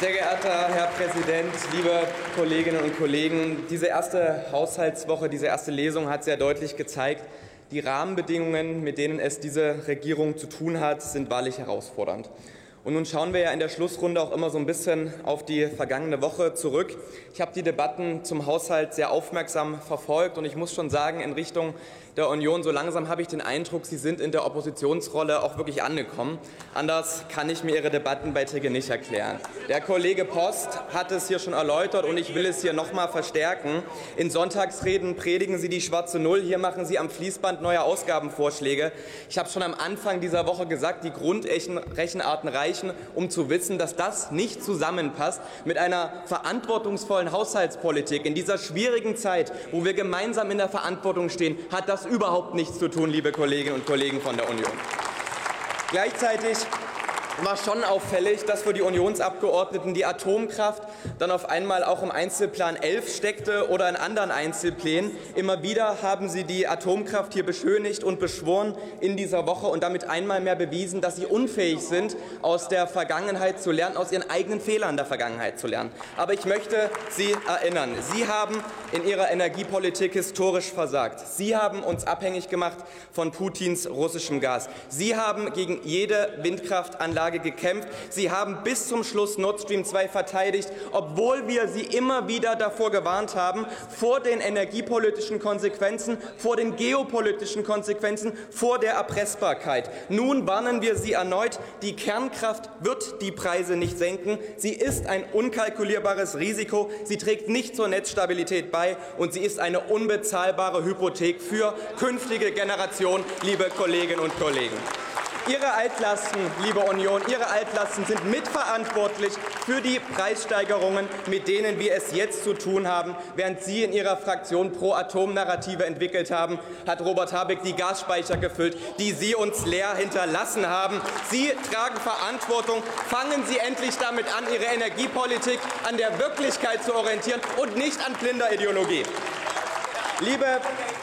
Sehr geehrter Herr Präsident, liebe Kolleginnen und Kollegen! Diese erste Haushaltswoche, diese erste Lesung hat sehr deutlich gezeigt, die Rahmenbedingungen, mit denen es diese Regierung zu tun hat, sind wahrlich herausfordernd. Und nun schauen wir ja in der Schlussrunde auch immer so ein bisschen auf die vergangene Woche zurück. Ich habe die Debatten zum Haushalt sehr aufmerksam verfolgt und ich muss schon sagen, in Richtung der Union, so langsam habe ich den Eindruck, Sie sind in der Oppositionsrolle auch wirklich angekommen. Anders kann ich mir Ihre Debattenbeiträge nicht erklären. Der Kollege Post hat es hier schon erläutert und ich will es hier noch mal verstärken. In Sonntagsreden predigen Sie die schwarze Null, hier machen Sie am Fließband neue Ausgabenvorschläge. Ich habe schon am Anfang dieser Woche gesagt, die Grundrechenarten reichen, um zu wissen, dass das nicht zusammenpasst mit einer verantwortungsvollen Haushaltspolitik. In dieser schwierigen Zeit, wo wir gemeinsam in der Verantwortung stehen, hat das überhaupt nichts zu tun, liebe Kolleginnen und Kollegen von der Union. Gleichzeitig war schon auffällig, dass für die Unionsabgeordneten die Atomkraft dann auf einmal auch im Einzelplan 11 steckte oder in anderen Einzelplänen. Immer wieder haben sie die Atomkraft hier beschönigt und beschworen in dieser Woche und damit einmal mehr bewiesen, dass sie unfähig sind, aus der Vergangenheit zu lernen, aus ihren eigenen Fehlern der Vergangenheit zu lernen. Aber ich möchte Sie erinnern, Sie haben in Ihrer Energiepolitik historisch versagt. Sie haben uns abhängig gemacht von Putins russischem Gas. Sie haben gegen jede Windkraftanlage Anlage gekämpft. Sie haben bis zum Schluss Nord Stream 2 verteidigt, obwohl wir Sie immer wieder davor gewarnt haben, vor den energiepolitischen Konsequenzen, vor den geopolitischen Konsequenzen, vor der Erpressbarkeit. Nun warnen wir Sie erneut, die Kernkraft wird die Preise nicht senken. Sie ist ein unkalkulierbares Risiko. Sie trägt nicht zur Netzstabilität bei und sie ist eine unbezahlbare Hypothek für künftige Generationen, liebe Kolleginnen und Kollegen. Ihre Altlasten, liebe Union, Ihre Altlasten sind mitverantwortlich für die Preissteigerungen, mit denen wir es jetzt zu tun haben. Während Sie in Ihrer Fraktion Pro-Atom-Narrative entwickelt haben, hat Robert Habeck die Gasspeicher gefüllt, die Sie uns leer hinterlassen haben. Sie tragen Verantwortung. Fangen Sie endlich damit an, Ihre Energiepolitik an der Wirklichkeit zu orientieren und nicht an blinder Ideologie. Liebe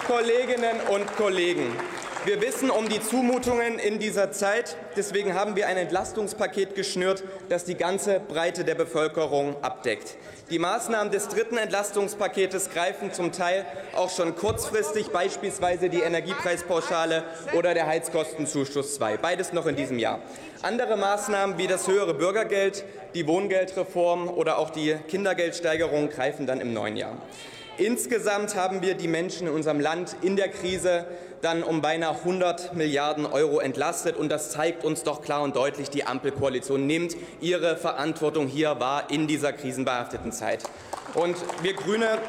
Kolleginnen und Kollegen, wir wissen um die Zumutungen in dieser Zeit. Deswegen haben wir ein Entlastungspaket geschnürt, das die ganze Breite der Bevölkerung abdeckt. Die Maßnahmen des dritten Entlastungspaketes greifen zum Teil auch schon kurzfristig, beispielsweise die Energiepreispauschale oder der Heizkostenzuschuss 2, beides noch in diesem Jahr. Andere Maßnahmen wie das höhere Bürgergeld, die Wohngeldreform oder auch die Kindergeldsteigerung greifen dann im neuen Jahr. Insgesamt haben wir die Menschen in unserem Land in der Krise dann um beinahe 100 Milliarden Euro entlastet. Und das zeigt uns doch klar und deutlich, die Ampelkoalition nimmt ihre Verantwortung hier wahr in dieser krisenbehafteten Zeit. Und wir Grüne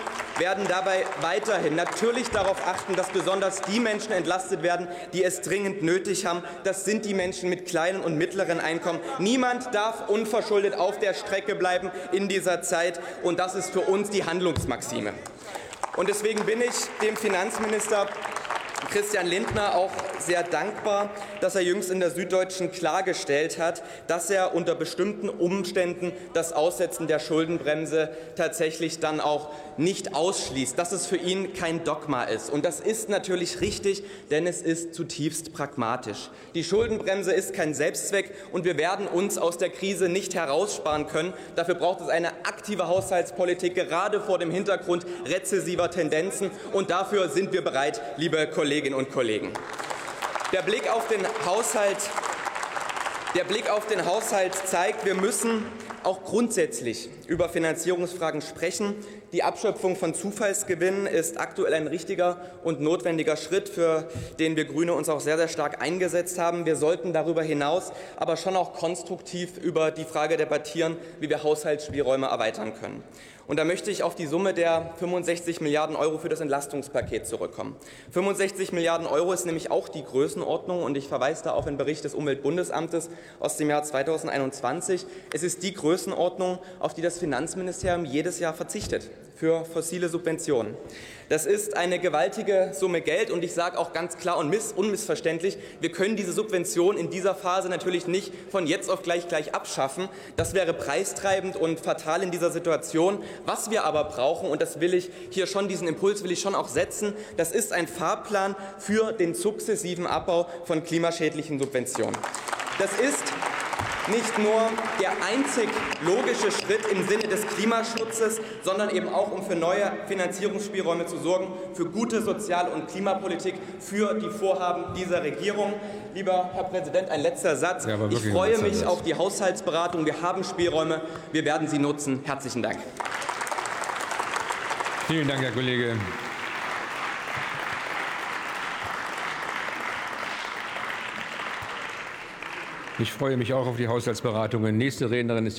werden dabei weiterhin natürlich darauf achten, dass besonders die Menschen entlastet werden, die es dringend nötig haben. Das sind die Menschen mit kleinen und mittleren Einkommen. Niemand darf unverschuldet auf der Strecke bleiben in dieser Zeit. Und das ist für uns die Handlungsmaxime. Und deswegen bin ich dem Finanzminister Christian Lindner auch sehr dankbar, dass er jüngst in der Süddeutschen klargestellt hat, dass er unter bestimmten Umständen das Aussetzen der Schuldenbremse tatsächlich dann auch nicht ausschließt, dass es für ihn kein Dogma ist. Und das ist natürlich richtig, denn es ist zutiefst pragmatisch. Die Schuldenbremse ist kein Selbstzweck und wir werden uns aus der Krise nicht heraussparen können. Dafür braucht es eine aktive Haushaltspolitik, gerade vor dem Hintergrund rezessiver Tendenzen. Und dafür sind wir bereit, liebe Kolleginnen und Kollegen. Der Blick auf den Haushalt der Blick auf den Haushalt zeigt, wir müssen auch grundsätzlich über Finanzierungsfragen sprechen. Die Abschöpfung von Zufallsgewinnen ist aktuell ein richtiger und notwendiger Schritt, für den wir Grüne uns auch sehr, sehr stark eingesetzt haben. Wir sollten darüber hinaus aber schon auch konstruktiv über die Frage debattieren, wie wir Haushaltsspielräume erweitern können. Und da möchte ich auf die Summe der 65 Milliarden Euro für das Entlastungspaket zurückkommen. 65 Milliarden Euro ist nämlich auch die Größenordnung und ich verweise da auf den Bericht des Umweltbundesamtes aus dem Jahr 2021. Es ist die Größenordnung, auf die das Finanzministerium jedes Jahr verzichtet für fossile Subventionen. Das ist eine gewaltige Summe Geld und ich sage auch ganz klar und miss unmissverständlich, wir können diese Subvention in dieser Phase natürlich nicht von jetzt auf gleich gleich abschaffen. Das wäre preistreibend und fatal in dieser Situation. Was wir aber brauchen, und das will ich hier schon, diesen Impuls will ich schon auch setzen, das ist ein Fahrplan für den sukzessiven Abbau von klimaschädlichen Subventionen. Das ist nicht nur der einzig logische Schritt im Sinne des Klimaschutzes, sondern eben auch, um für neue Finanzierungsspielräume zu sorgen, für gute Sozial- und Klimapolitik, für die Vorhaben dieser Regierung. Lieber Herr Präsident, ein letzter Satz. Ja, ich freue mich Satz. auf die Haushaltsberatung. Wir haben Spielräume. Wir werden sie nutzen. Herzlichen Dank. Vielen Dank, Herr Kollege. Ich freue mich auch auf die Haushaltsberatungen. Nächste Rednerin ist